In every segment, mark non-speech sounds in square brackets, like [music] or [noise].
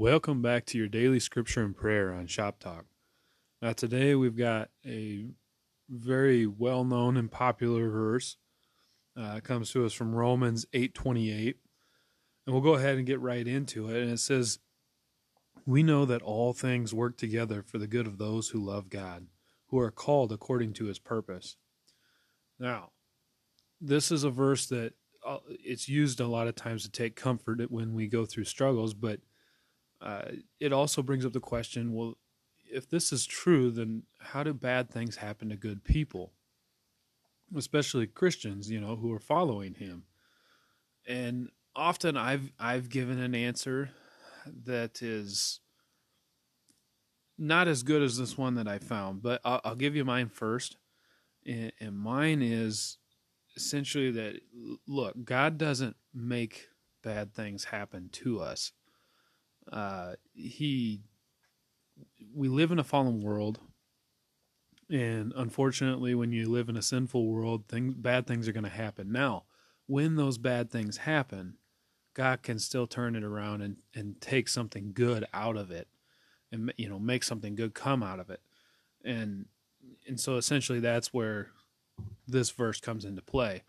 Welcome back to your daily scripture and prayer on Shop Talk. Now, today we've got a very well known and popular verse. Uh, it comes to us from Romans 8:28. And we'll go ahead and get right into it. And it says, We know that all things work together for the good of those who love God, who are called according to his purpose. Now, this is a verse that uh, it's used a lot of times to take comfort when we go through struggles, but uh, it also brings up the question well, if this is true, then how do bad things happen to good people? Especially Christians, you know, who are following him. And often I've I've given an answer that is not as good as this one that I found, but I'll, I'll give you mine first. And, and mine is essentially that look, God doesn't make bad things happen to us. Uh, he, we live in a fallen world, and unfortunately, when you live in a sinful world, things bad things are going to happen. Now, when those bad things happen, God can still turn it around and, and take something good out of it, and you know make something good come out of it, and and so essentially that's where this verse comes into play.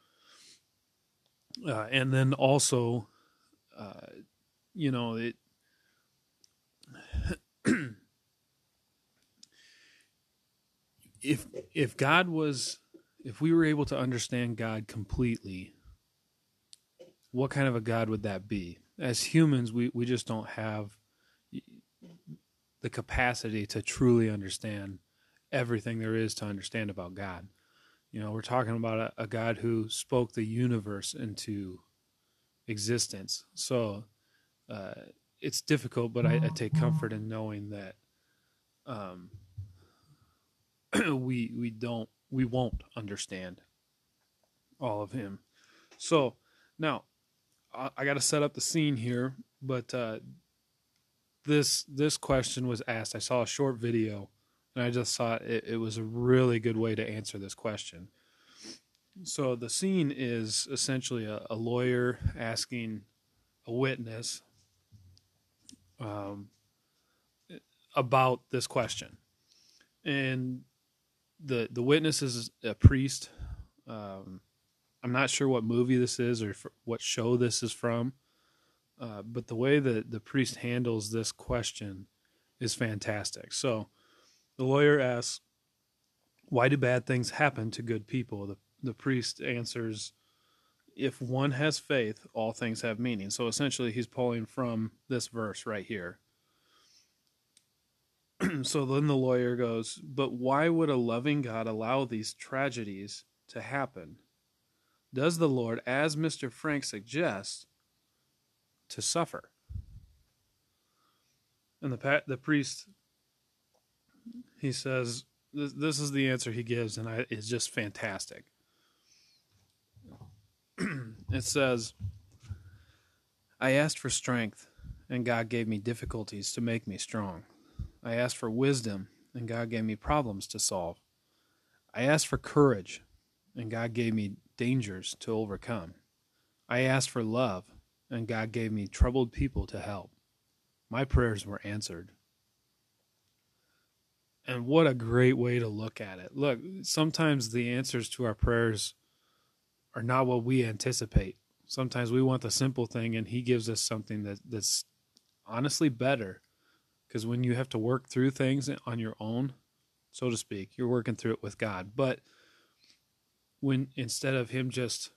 Uh, and then also, uh, you know, it. If if God was, if we were able to understand God completely, what kind of a God would that be? As humans, we, we just don't have the capacity to truly understand everything there is to understand about God. You know, we're talking about a, a God who spoke the universe into existence. So uh, it's difficult, but I, I, take comfort in knowing that um, [clears throat] we we don't we won't understand all of Him. So now I, I got to set up the scene here, but uh, this this question was asked. I saw a short video and I just thought it, it was a really good way to answer this question. So the scene is essentially a, a lawyer asking a witness um, about this question, and the the witness is a priest. Um, I'm not sure what movie this is or what show this is from, uh, but the way that the priest handles this question is fantastic. So the lawyer asks, Why do bad things happen to good people? The, the priest answers, If one has faith, all things have meaning. So essentially, he's pulling from this verse right here. [clears throat] so then the lawyer goes, But why would a loving God allow these tragedies to happen? Does the Lord, as Mr. Frank suggests, to suffer? And the, the priest he says this, this is the answer he gives, and I, it's just fantastic. [clears throat] it says, I asked for strength, and God gave me difficulties to make me strong. I asked for wisdom, and God gave me problems to solve. I asked for courage, and God gave me dangers to overcome. I asked for love, and God gave me troubled people to help. My prayers were answered. And what a great way to look at it. Look, sometimes the answers to our prayers are not what we anticipate. Sometimes we want the simple thing, and He gives us something that, that's honestly better. Because when you have to work through things on your own, so to speak, you're working through it with God. But when instead of Him just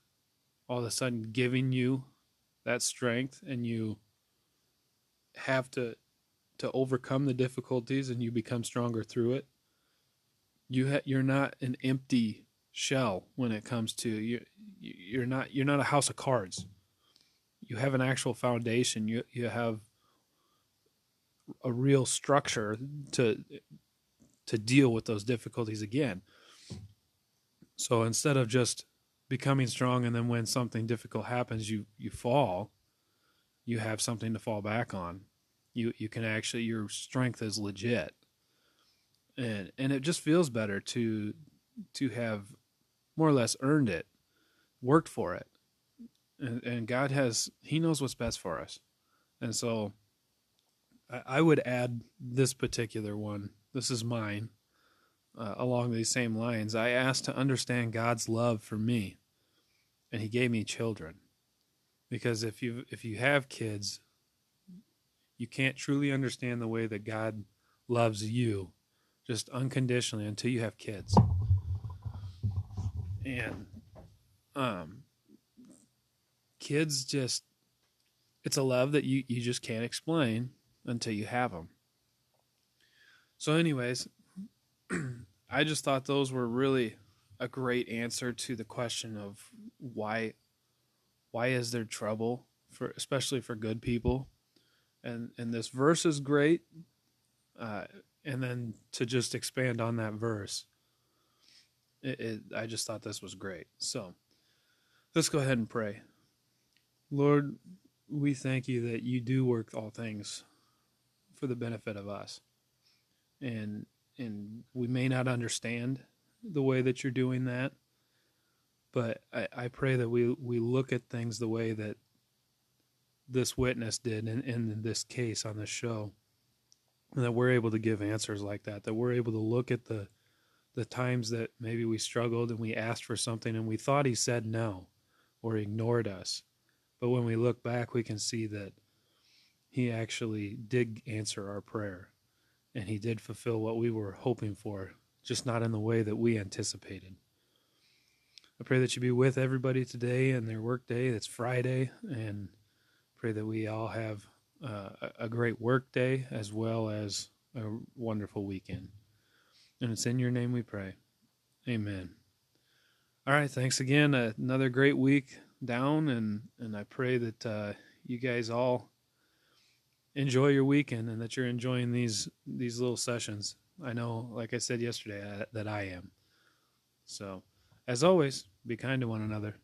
all of a sudden giving you that strength and you have to to overcome the difficulties and you become stronger through it. You ha- you're not an empty shell when it comes to you you're not you're not a house of cards. You have an actual foundation. You you have a real structure to to deal with those difficulties again. So instead of just becoming strong and then when something difficult happens you you fall, you have something to fall back on. You you can actually your strength is legit. And and it just feels better to to have more or less earned it worked for it. And, and god has he knows what's best for us. And so I, would add this particular one. This is mine. Uh, along these same lines, I asked to understand God's love for me, and He gave me children. Because if you if you have kids, you can't truly understand the way that God loves you, just unconditionally, until you have kids. And um, kids just it's a love that you you just can't explain until you have them. So, anyways, [clears throat] I just thought those were really a great answer to the question of why why is there trouble for especially for good people? And and this verse is great uh, and then to just expand on that verse it, it, i just thought this was great. So let's go ahead and pray. Lord we thank you that you do work all things for the benefit of us. And and we may not understand the way that you're doing that, but I, I pray that we, we look at things the way that this witness did in, in this case on this show. And that we're able to give answers like that, that we're able to look at the the times that maybe we struggled and we asked for something and we thought he said no or ignored us. But when we look back, we can see that he actually did answer our prayer and he did fulfill what we were hoping for, just not in the way that we anticipated. I pray that you be with everybody today and their work day. It's Friday, and pray that we all have uh, a great work day as well as a wonderful weekend. And it's in your name we pray. Amen. All right, thanks again. Uh, another great week down, and and I pray that uh, you guys all enjoy your weekend and that you're enjoying these these little sessions. I know, like I said yesterday, uh, that I am. So, as always, be kind to one another.